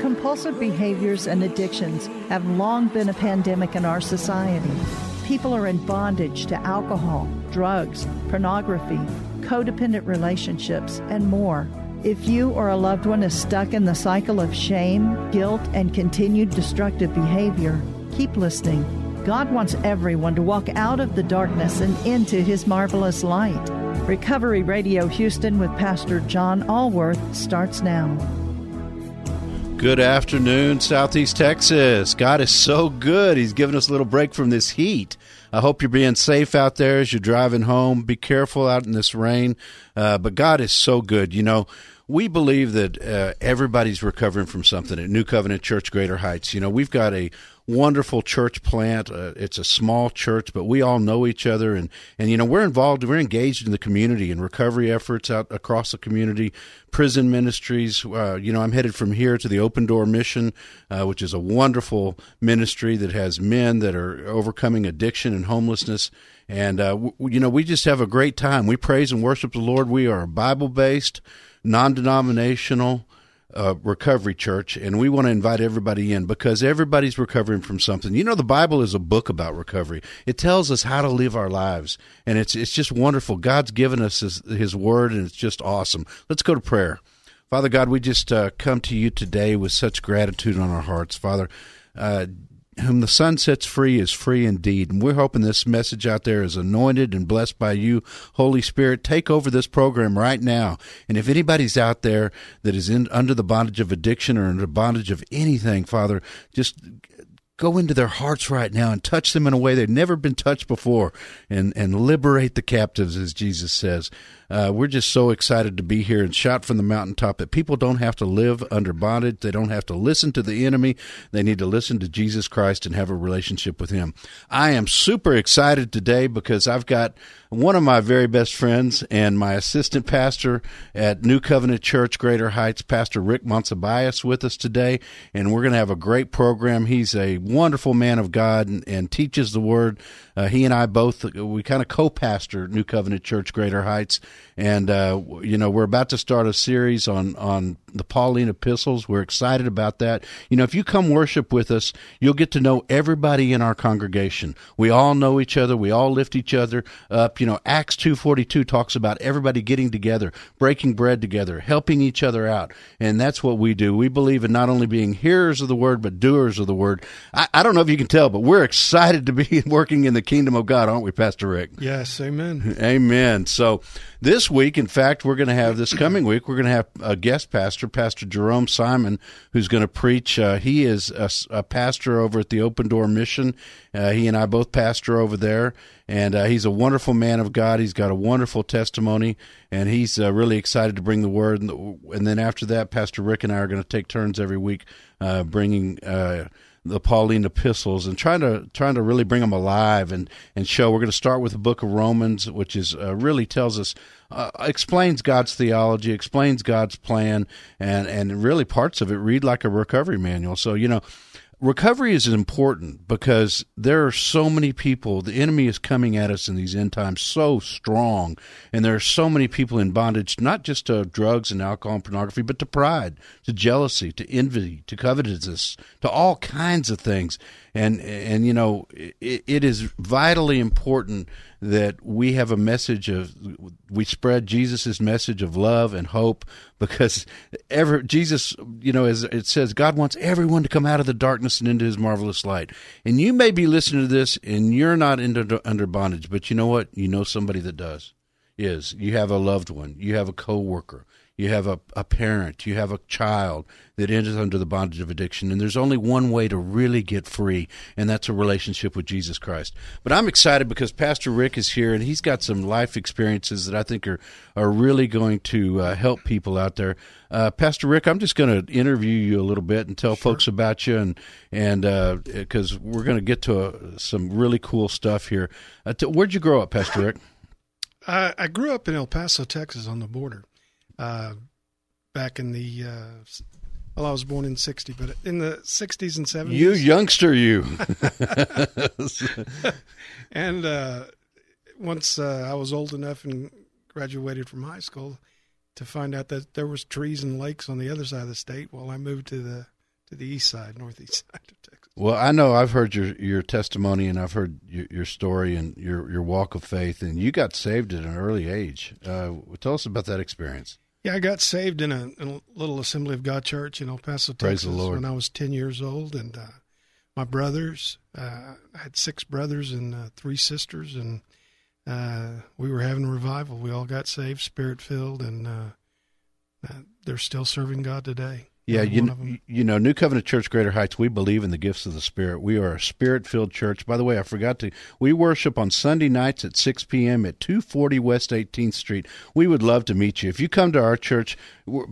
Compulsive behaviors and addictions have long been a pandemic in our society. People are in bondage to alcohol, drugs, pornography, codependent relationships, and more. If you or a loved one is stuck in the cycle of shame, guilt, and continued destructive behavior, keep listening. God wants everyone to walk out of the darkness and into His marvelous light. Recovery Radio Houston with Pastor John Allworth starts now. Good afternoon, Southeast Texas. God is so good. He's given us a little break from this heat. I hope you're being safe out there as you're driving home. Be careful out in this rain. Uh, but God is so good. You know, we believe that uh, everybody's recovering from something at New Covenant Church Greater Heights. You know, we've got a wonderful church plant. Uh, it's a small church, but we all know each other, and and you know we're involved. We're engaged in the community and recovery efforts out across the community, prison ministries. Uh, you know, I'm headed from here to the Open Door Mission, uh, which is a wonderful ministry that has men that are overcoming addiction and homelessness. And uh, w- you know, we just have a great time. We praise and worship the Lord. We are Bible based, non denominational uh, recovery church, and we want to invite everybody in because everybody's recovering from something. You know, the Bible is a book about recovery. It tells us how to live our lives, and it's it's just wonderful. God's given us His, his Word, and it's just awesome. Let's go to prayer. Father God, we just uh, come to you today with such gratitude on our hearts, Father. Uh, whom the Son sets free is free indeed. And we're hoping this message out there is anointed and blessed by you. Holy Spirit, take over this program right now. And if anybody's out there that is in under the bondage of addiction or under bondage of anything, Father, just go into their hearts right now and touch them in a way they've never been touched before and, and liberate the captives, as Jesus says. Uh, we're just so excited to be here and shout from the mountaintop that people don't have to live under bondage. They don't have to listen to the enemy. They need to listen to Jesus Christ and have a relationship with Him. I am super excited today because I've got one of my very best friends and my assistant pastor at New Covenant Church, Greater Heights, Pastor Rick Monsibias, with us today. And we're going to have a great program. He's a wonderful man of God and, and teaches the Word. Uh, he and I both, we kind of co pastor New Covenant Church, Greater Heights. And uh, you know we're about to start a series on on the Pauline epistles. We're excited about that. You know, if you come worship with us, you'll get to know everybody in our congregation. We all know each other. We all lift each other up. You know, Acts two forty two talks about everybody getting together, breaking bread together, helping each other out, and that's what we do. We believe in not only being hearers of the word but doers of the word. I, I don't know if you can tell, but we're excited to be working in the kingdom of God, aren't we, Pastor Rick? Yes, amen. Amen. So this week, in fact, we're going to have this coming week, we're going to have a guest pastor, Pastor Jerome Simon, who's going to preach. Uh, he is a, a, pastor over at the Open Door Mission. Uh, he and I both pastor over there, and uh, he's a wonderful man of God. He's got a wonderful testimony, and he's uh, really excited to bring the word. And, and, then after that, Pastor Rick and I are going to take turns every week uh, bringing uh, the Pauline epistles and trying to trying to really bring them alive and and show. We're going to start with the book of Romans, which is uh, really tells us uh, explains God's theology, explains God's plan, and and really parts of it read like a recovery manual. So you know, recovery is important because there are so many people the enemy is coming at us in these end times so strong and there are so many people in bondage not just to drugs and alcohol and pornography but to pride to jealousy to envy to covetousness to all kinds of things. And and you know it, it is vitally important that we have a message of we spread Jesus's message of love and hope because ever Jesus you know as it says God wants everyone to come out of the darkness and into his marvelous light. And you may be listening to this and you're not into, under bondage but you know what? You know somebody that does. Is. You have a loved one, you have a coworker, you have a, a parent, you have a child that is under the bondage of addiction, and there's only one way to really get free, and that's a relationship with Jesus Christ. But I'm excited because Pastor Rick is here, and he's got some life experiences that I think are are really going to uh, help people out there. Uh, Pastor Rick, I'm just going to interview you a little bit and tell folks about you, and and because uh, we're going to get to uh, some really cool stuff here. Uh, t- where'd you grow up, Pastor Rick? I, I grew up in El Paso, Texas, on the border. Uh, back in the uh, well, I was born in '60, but in the '60s and '70s. You youngster, you. and uh, once uh, I was old enough and graduated from high school, to find out that there was trees and lakes on the other side of the state, well, I moved to the to the east side, northeast side of Texas. Well, I know I've heard your your testimony and I've heard your, your story and your your walk of faith, and you got saved at an early age. Uh, tell us about that experience. Yeah, I got saved in a, in a, little Assembly of God church in El Paso, Praise Texas, when I was ten years old, and uh, my brothers, uh, I had six brothers and uh, three sisters, and uh, we were having a revival. We all got saved, spirit filled, and uh, uh, they're still serving God today. Yeah, you, one of 'em. you know, New Covenant Church Greater Heights, we believe in the gifts of the Spirit. We are a spirit filled church. By the way, I forgot to, we worship on Sunday nights at 6 p.m. at 240 West 18th Street. We would love to meet you. If you come to our church,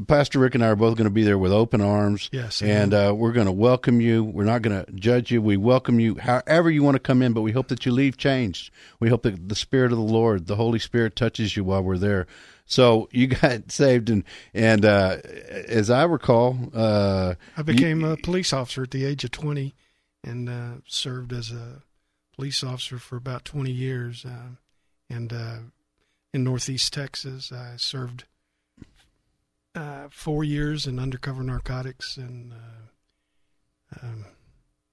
Pastor Rick and I are both going to be there with open arms. Yes, And uh, we're going to welcome you. We're not going to judge you. We welcome you however you want to come in, but we hope that you leave changed. We hope that the Spirit of the Lord, the Holy Spirit, touches you while we're there. So you got saved, and and uh, as I recall, uh, I became a police officer at the age of 20 and uh, served as a police officer for about 20 years. Uh, and uh, in Northeast Texas, I served uh, four years in undercover narcotics and uh, um,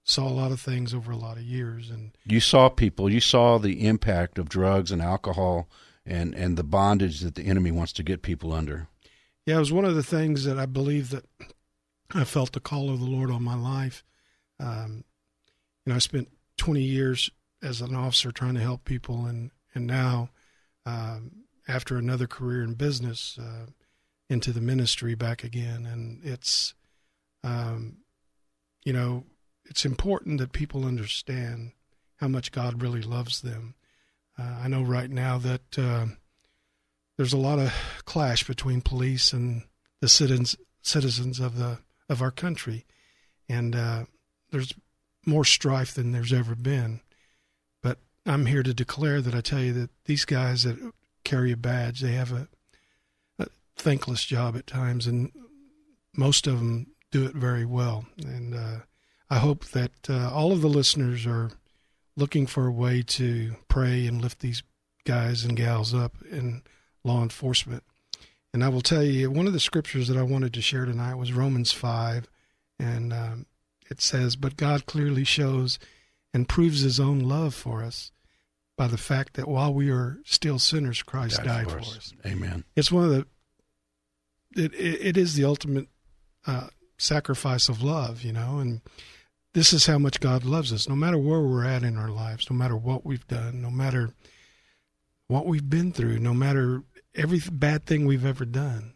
saw a lot of things over a lot of years. And you saw people, you saw the impact of drugs and alcohol, and and the bondage that the enemy wants to get people under. Yeah, it was one of the things that I believe that I felt the call of the Lord on my life. Um, you know, I spent 20 years as an officer trying to help people, and and now, um, after another career in business, uh, into the ministry back again, and it's, um, you know, it's important that people understand how much God really loves them. Uh, I know right now that. Uh, there's a lot of clash between police and the citizens citizens of the of our country, and uh, there's more strife than there's ever been. But I'm here to declare that I tell you that these guys that carry a badge, they have a, a thankless job at times, and most of them do it very well. And uh, I hope that uh, all of the listeners are looking for a way to pray and lift these guys and gals up in law enforcement. And I will tell you, one of the scriptures that I wanted to share tonight was Romans 5. And um, it says, But God clearly shows and proves his own love for us by the fact that while we are still sinners, Christ died, for, us. Amen. It's one of the, it, it, it is the ultimate uh, sacrifice of love, you know, and this is how much God loves us, no matter where we're at in our lives, no matter what we've done, no matter what we've been through, no matter every bad thing we've ever done,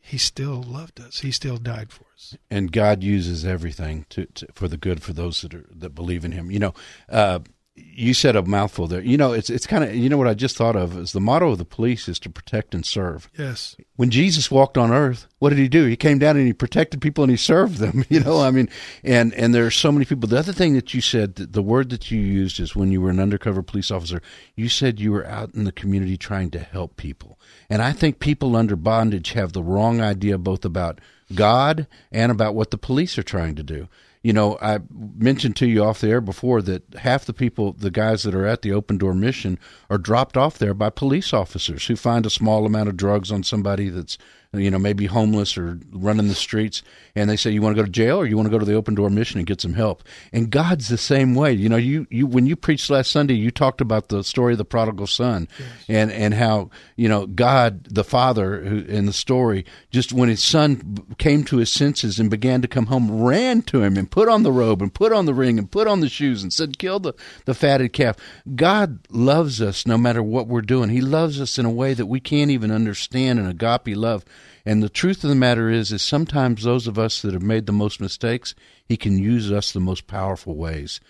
He still loved us. He still died for us. and God uses everything to, to for the good for those that are that believe in Him. You know, uh, you said a mouthful there. You know, it's it's kind of you know what I just thought of is the motto of the police is to protect and serve. Yes. When Jesus walked on earth, what did he do? He came down and he protected people and he served them. You know, I mean, and and there are so many people. The other thing that you said, the word that you used is when you were an undercover police officer. You said you were out in the community trying to help people, and I think people under bondage have the wrong idea both about God and about what the police are trying to do. You know, I mentioned to you off the air before that half the people, the guys that are at the open door mission, are dropped off there by police officers who find a small amount of drugs on somebody that's, you know, maybe homeless or running the streets. And they say, you want to go to jail or you want to go to the open door mission and get some help. And God's the same way. You know, you, you, when you preached last Sunday, you talked about the story of the prodigal son and, and how, you know, God, the father who, in the story, just when his son came to his senses and began to come home, ran to him and put on the robe and put on the ring and put on the shoes and said, kill the, the fatted calf. God loves us no matter what we're doing. He loves us in a way that we can't even understand an agape love. And the truth of the matter is, is sometimes those of us that have made the most mistakes, He can use us the most powerful ways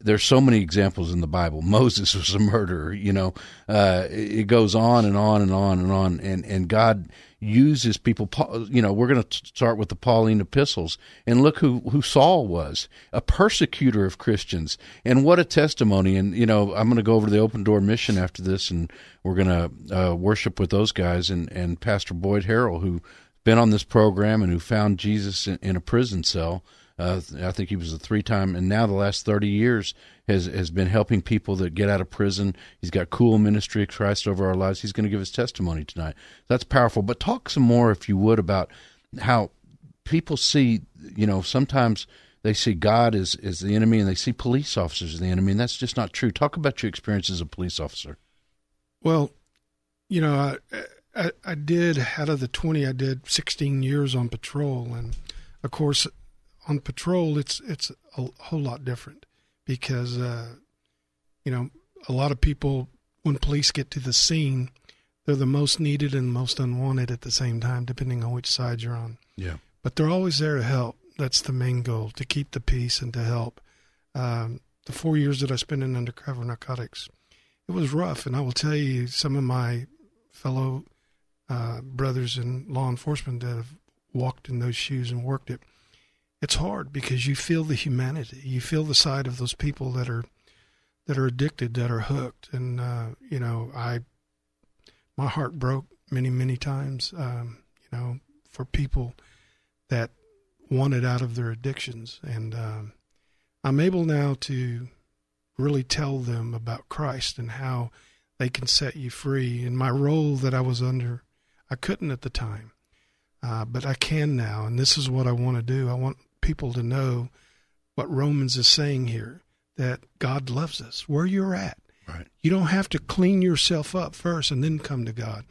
there's so many examples in the Bible. Moses was a murderer, you know. Uh, it goes on and on and on and on, and and God uses people. You know, we're going to start with the Pauline epistles, and look who who Saul was, a persecutor of Christians, and what a testimony. And you know, I'm going to go over to the Open Door Mission after this, and we're going to uh, worship with those guys and and Pastor Boyd Harrell, who's been on this program and who found Jesus in, in a prison cell uh, I think he was a three time, and now the last 30 years has, has been helping people that get out of prison. He's got cool ministry, of Christ over our lives. He's going to give his testimony tonight. That's powerful. But talk some more, if you would, about how people see, you know, sometimes they see God as, as the enemy and they see police officers as the enemy, and that's just not true. Talk about your experience as a police officer. Well, you know, I, I, I did, out of the 20, I did 16 years on patrol. And of course, on patrol, it's it's a whole lot different because uh, you know a lot of people when police get to the scene, they're the most needed and most unwanted at the same time, depending on which side you're on. Yeah. But they're always there to help. That's the main goal to keep the peace and to help. Um, the four years that I spent in undercover narcotics, it was rough, and I will tell you, some of my fellow uh, brothers in law enforcement that have walked in those shoes and worked it it's hard because you feel the humanity. You feel the side of those people that are that are addicted, that are hooked, and uh, you know, I my heart broke many, many times. Um, you know, for people that wanted out of their addictions, and um, I'm able now to really tell them about Christ and how they can set you free. In my role that I was under, I couldn't at the time, uh, but I can now, and this is what I want to do. I want people to know what Romans is saying here that God loves us where you're at. Right. You don't have to clean yourself up first and then come to God.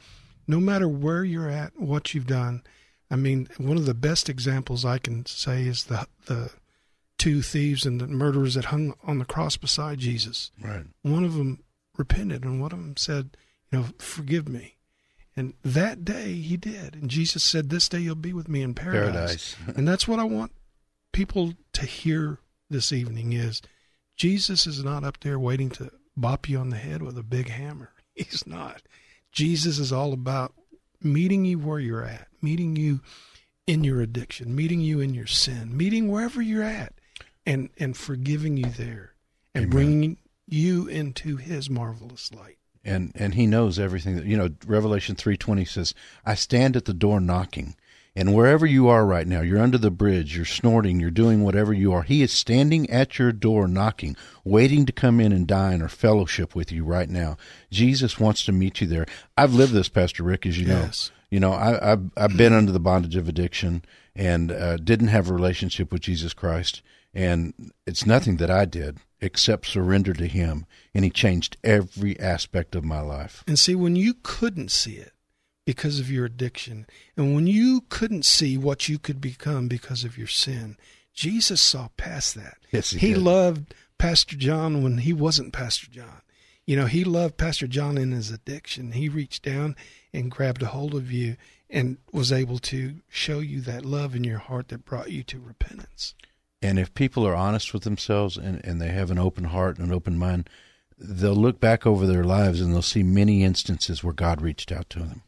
No matter where you're at, what you've done. I mean, one of the best examples I can say is the the two thieves and the murderers that hung on the cross beside Jesus. Right. One of them repented, and one of them said, "You know, forgive me." And that day he did, and Jesus said, "This day you'll be with me in paradise." Paradise. and that's what I want people to hear this evening is Jesus is not up there waiting to bop you on the head with a big hammer. He's not. Jesus is all about meeting you where you're at, meeting you in your addiction, meeting you in your sin, meeting wherever you're at, and and forgiving you there, and Amen. bringing you into His marvelous light. and and he knows everything that you know revelation 3:20 says i stand at the door knocking and wherever you are right now you're under the bridge you're snorting you're doing whatever you are. He is standing at your door knocking waiting to come in and dine or fellowship with you right now. Jesus wants to meet you there. I've lived this pastor rick as you Yes. know you know I, I've, I've been under the bondage of addiction and uh, didn't have a relationship with jesus christ. And it's nothing that i did except surrender to him and he changed every aspect of my life. And see, when you couldn't see it because of your addiction, and when you couldn't see what you could become because of your sin, Jesus saw past that. Yes, he he loved Pastor John when he wasn't Pastor John. You know, he loved Pastor John in his addiction. He reached down and grabbed a hold of you and was able to show you that love in your heart that brought you to repentance. And if people are honest with themselves and, and they have an open heart and an open mind, they'll look back over their lives and they'll see many instances where God reached out to them.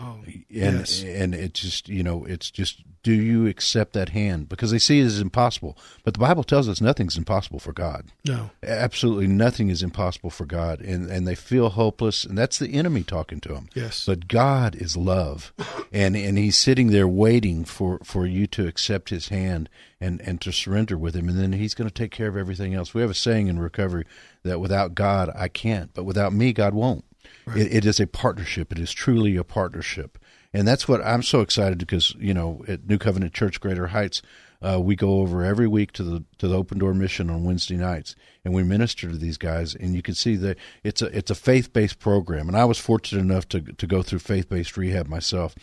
Oh, And yes. and it's just you know it's just do you accept that hand because they see it as impossible, but the Bible tells us nothing's impossible for God. No. Absolutely nothing is impossible for God, and and they feel hopeless, and that's the enemy talking to them. Yes. But God is love, and and He's sitting there waiting for for you to accept His hand and and to surrender with Him, and then He's going to take care of everything else. We have a saying in recovery that without God I can't, but without me God won't. It, it is a partnership. It is truly a partnership. And that's what I'm so excited because, you know, at New Covenant Church, Greater Heights, uh, we go over every week to the to the Open Door Mission on Wednesday nights, and we minister to these guys. And you can see that it's a it's a faith based program. And I was fortunate enough to to go through faith based rehab myself,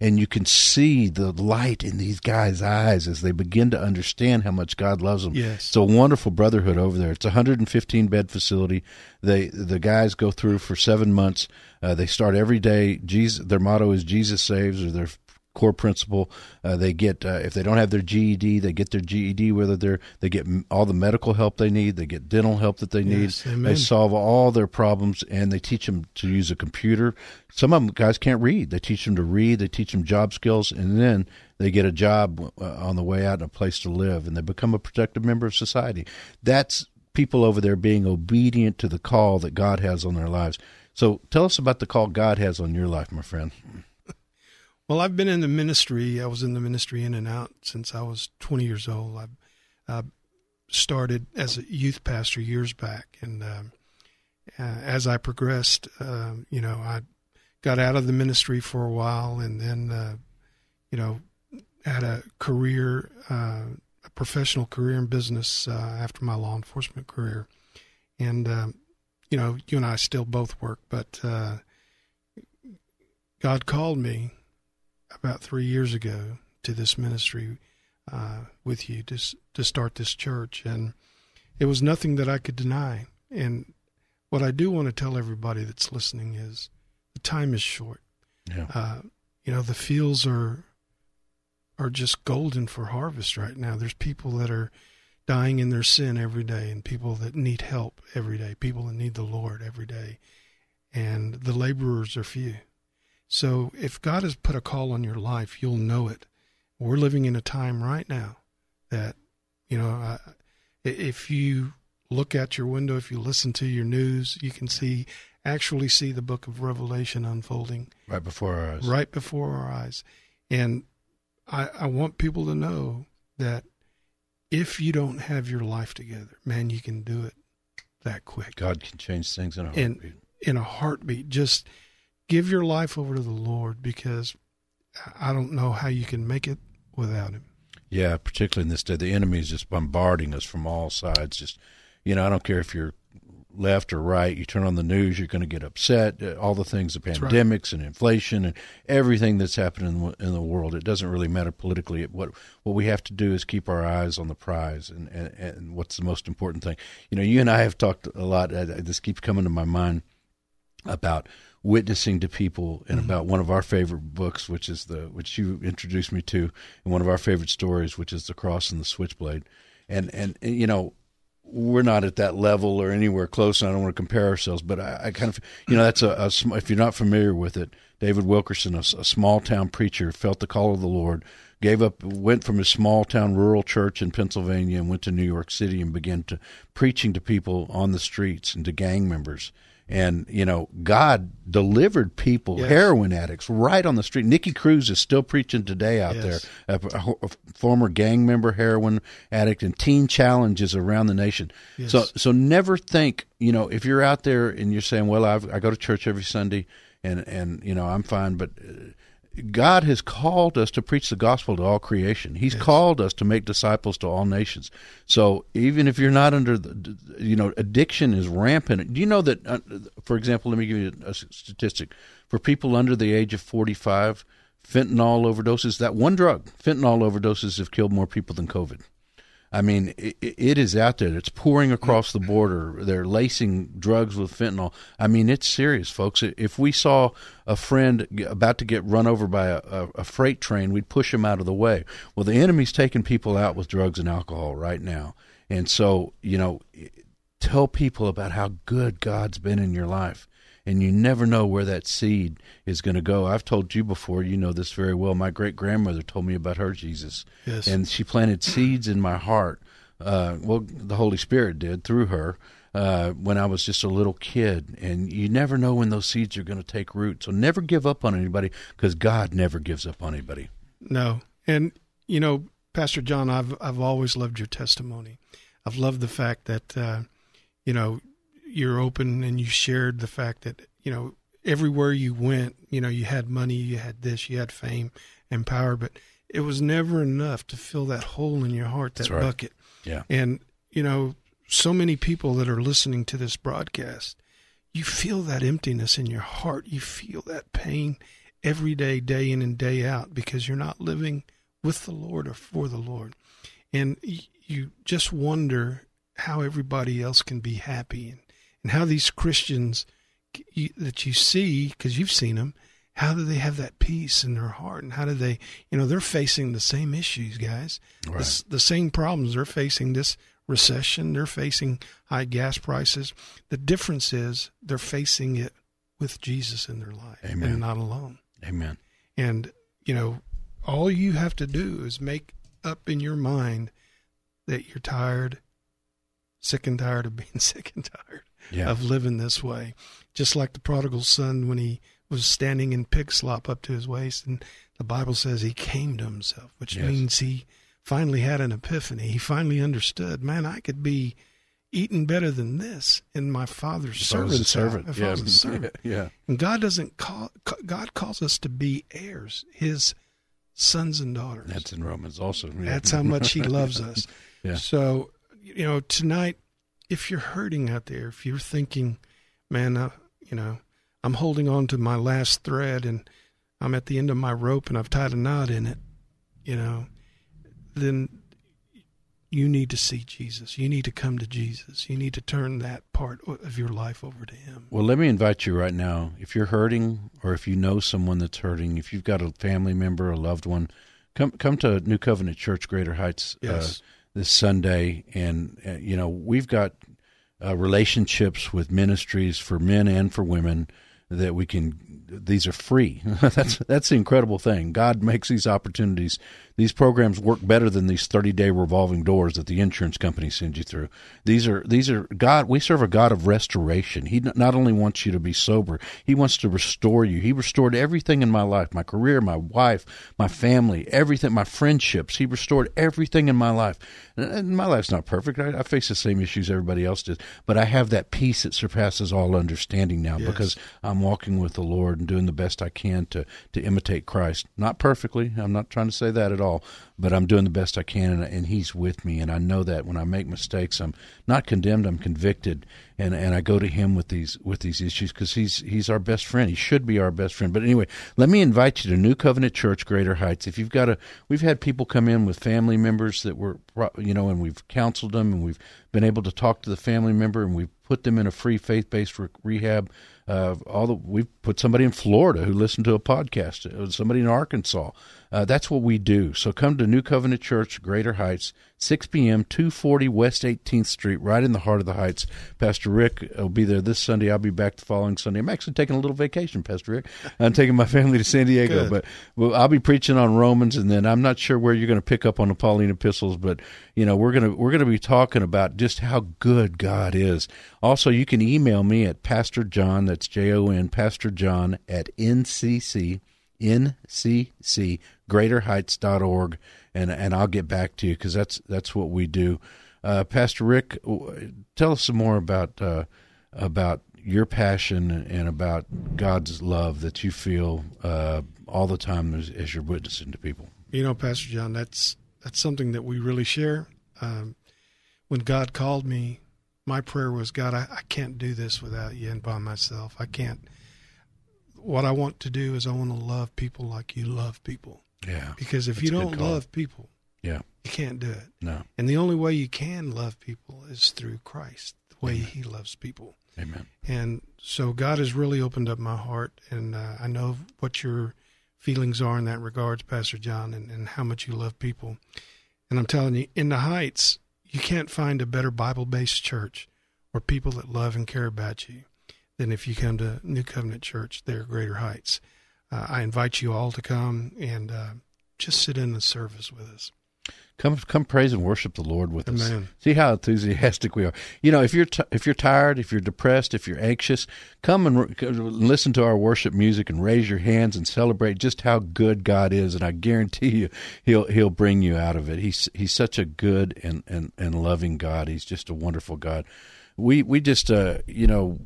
and you can see the light in these guys' eyes as they begin to understand how much God loves them. Yes. it's a wonderful brotherhood over there. It's a 115 bed facility. They the guys go through for seven months. Uh, they start every day. Jesus, their motto is Jesus saves, or their core principle. Uh, they get uh, if they don't have their GED, they get their GED. Whether they're they get all the medical help they need, they get dental help that they need. Yes. They solve all their problems, and they teach them to use a computer. Some of them guys can't read. They teach them to read. They teach them job skills, and then they get a job uh, on the way out and a place to live, and they become a productive member of society. That's people over there being obedient to the call that God has on their lives. So tell us about the call God has on your life, my friend. Well, I've been in the ministry. I was in the ministry in and out since I was 20 years old. I started as a youth pastor years back, and um, uh, as I progressed, uh, you know, I got out of the ministry for a while, and then, uh, you know, had a career, uh, a professional career in business uh, after my law enforcement career, and um, you know, you and I still both work, but uh, God called me about three years ago to this ministry uh, with you to to start this church, and it was nothing that I could deny. And what I do want to tell everybody that's listening is the time is short. Yeah. Uh, you know, the fields are are just golden for harvest right now. There's people that are dying in their sin every day, and people that need help every day, people that need the Lord every day, and the laborers are few. So if God has put a call on your life, you'll know it. We're living in a time right now that, you know, I, if you look out your window, if you listen to your news, you can see, actually see the book of Revelation unfolding Right before our eyes. right before our eyes. And I, I want people to know that if you don't have your life together, man, you can do it that quick God can change things in a heartbeat. in a heartbeat. Just give your life over to the Lord because I don't know how you can make it without Him. Yeah, particularly in this day, the enemy is just bombarding us from all sides. Just, you know, I don't care if you're left or right. You turn on the news, you're going to get upset. Uh, All the things, the right. pandemics and inflation and everything that's happening in the, in the world. It doesn't really matter politically. It- What what we have to do is keep our eyes on the prize and, and, and what's the most important thing. You know, you and I have talked a lot. uh, This keeps coming to my mind about witnessing to people and mm-hmm. about one of our favorite books which is the which you introduced me to and one of our favorite stories which is the cross and the switchblade. And and, and, you know we're not at that level or anywhere close and i don't want to compare ourselves but i, I kind of you know that's a, a if you're not familiar with it david wilkerson a small town preacher felt the call of the lord gave up went from his small town rural church in pennsylvania and went to new york city and began to preaching to people on the streets and to gang members and you know god delivered people Yes. heroin addicts right on the street nicky cruz is still preaching today out Yes. there a, a- former gang member heroin addict and teen challenges around the nation Yes. so so never think you know if you're out there and you're saying well I've, i go to church every sunday and and you know i'm fine but uh, God has called us to preach the gospel to all creation. He's called us to make disciples to all nations. So even if you're not under the, you know, addiction is rampant. Do you know that, uh, for example, let me give you a statistic. For people under the age of 45, fentanyl overdoses, that one drug, fentanyl overdoses have killed more people than COVID. I mean, it, it is out there. It's pouring across the border. They're lacing drugs with fentanyl. I mean, it's serious, folks. If we saw a friend about to get run over by a, a, a freight train, we'd push him out of the way. Well, the enemy's taking people out with drugs and alcohol right now. And so, you know, tell people about how good God's been in your life. And you never know where that seed is going to go. I've told you before, you know this very well. My great grandmother told me about her Jesus. Yes. And she planted seeds in my heart. Uh, well, the Holy Spirit did through her uh, when I was just a little kid. And you never know when those seeds are going to take root. So never give up on anybody because God never gives up on anybody. No. And you know, Pastor John, I've I've always loved your testimony. I've loved the fact that uh, you know you're open and you shared the fact that you know everywhere you went, you know you had money, you had this, you had fame and power, but it was never enough to fill that hole in your heart, that right. bucket. Yeah. And, you know, so many people that are listening to this broadcast, you feel that emptiness in your heart. You feel that pain every day, day in and day out, because you're not living with the Lord or for the Lord. And you just wonder how everybody else can be happy and, and how these Christians you, that you see, because you've seen them, how do they have that peace in their heart? And how do they, you know, they're facing the same issues, guys, Right. the, the same problems. They're facing this recession, they're facing high gas prices. The difference is they're facing it with Jesus in their life Amen. and not alone. Amen. And, you know, all you have to do is make up in your mind that you're tired, sick and tired of being sick and tired Yeah. of living this way. Just like the prodigal son when he was standing in pig slop up to his waist. And the Bible says he came to himself, which Yes. means he finally had an epiphany. He finally understood, man, I could be eating better than this in my father's If I was a servant's servant. If yeah. I was a servant. yeah. And God doesn't call, God calls us to be heirs, his sons and daughters. That's in Romans also. Yeah. That's how much he loves us. Yeah. So, you know, tonight, if you're hurting out there, if you're thinking, man, uh, you know, I'm holding on to my last thread and I'm at the end of my rope and I've tied a knot in it, you know, then you need to see Jesus. You need to come to Jesus. You need to turn that part of your life over to him. Well, let me invite you right now. If you're hurting, or if you know someone that's hurting, if you've got a family member, a loved one, come come to New Covenant Church, Greater Heights, Yes. uh, this Sunday, and uh, you know we've got uh, relationships with ministries for men and for women that we can. These are free. that's that's the incredible thing. God makes these opportunities. These programs work better than these thirty day revolving doors that the insurance company sends you through. These are these are God. We serve a God of restoration. He not only wants you to be sober, He wants to restore you. He restored everything in my life, my career, my wife, my family, everything, my friendships. He restored everything in my life. And- And my life's not perfect. I, I face the same issues everybody else does, but I have that peace that surpasses all understanding now Yes. because I'm walking with the Lord doing the best I can to to imitate Christ. Not perfectly. I'm not trying to say that at all, but I'm doing the best I can, and, and He's with me. And I know that when I make mistakes, I'm not condemned. I'm convicted, and and I go to Him with these with these issues because He's He's our best friend. He should be our best friend. But anyway, let me invite you to New Covenant Church, Greater Heights. If you've got a, we've had people come in with family members that were, you know, and we've counseled them, and we've been able to talk to the family member, and we've put them in a free faith based re- rehab. Uh, all the, we've put somebody in Florida who listened to a podcast. Somebody in Arkansas. Uh, that's what we do. So come to New Covenant Church, Greater Heights, 6 p.m., 240 West 18th Street, right in the heart of the Heights. Pastor Rick will be there this Sunday. I'll be back the following Sunday. I'm actually taking a little vacation, Pastor Rick. I'm taking my family to San Diego, Good. but well, I'll be preaching on Romans, and then I'm not sure where you're going to pick up on the Pauline epistles, but you know we're gonna we're gonna be talking about just how good God is. Also, you can email me at Pastor John. That's J O N Pastor John at ncc ncc greaterheights.org and and I'll get back to you because that's that's what we do. Uh, Pastor Rick, tell us some more about uh, about your passion and about God's love that you feel uh, all the time as, as you're witnessing to people. You know, Pastor John, that's that's something that we really share. Um, when God called me, my prayer was, God, I, I can't do this without you and by myself. I can't. What I want to do is I want to love people like you love people. Yeah, Because if you don't love people, yeah, you can't do it. no, And the only way you can love people is through Christ, the way He loves people. amen. And so God has really opened up my heart, and uh, I know what your feelings are in that regards, Pastor John, and, and how much you love people. And I'm telling you, in the Heights, you can't find a better Bible based church or people that love and care about you than if you come to New Covenant Church there at Greater Heights. Uh, I invite you all to come and uh, just sit in the service with us. Come, come, praise and worship the Lord with us. See how enthusiastic we are. You know, if you're t- if you're tired, if you're depressed, if you're anxious, come and re- listen to our worship music and raise your hands and celebrate just how good God is. And I guarantee you, he'll he'll bring you out of it. He's he's such a good and and, and loving God. He's just a wonderful God. We we just uh you know,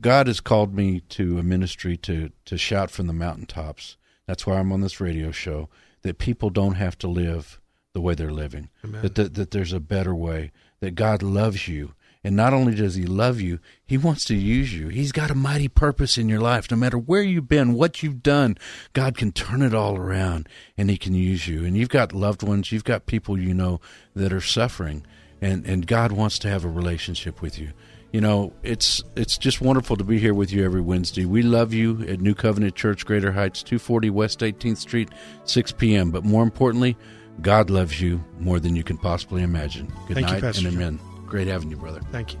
God has called me to a ministry to to shout from the mountaintops. That's why I'm on this radio show that people don't have to live the way they're living. Amen. That, that that there's a better way. That God loves you, and not only does He love you, He wants to use you. He's got a mighty purpose in your life. No matter where you've been, what you've done, God can turn it all around, and He can use you. And you've got loved ones, you've got people you know that are suffering, and and God wants to have a relationship with you you know it's it's just wonderful to be here with you every wednesday we love you at new covenant church greater heights 240 west 18th street 6 p.m but more importantly god loves you more than you can possibly imagine good Thank night Pastor and John. amen great having you brother Thank you.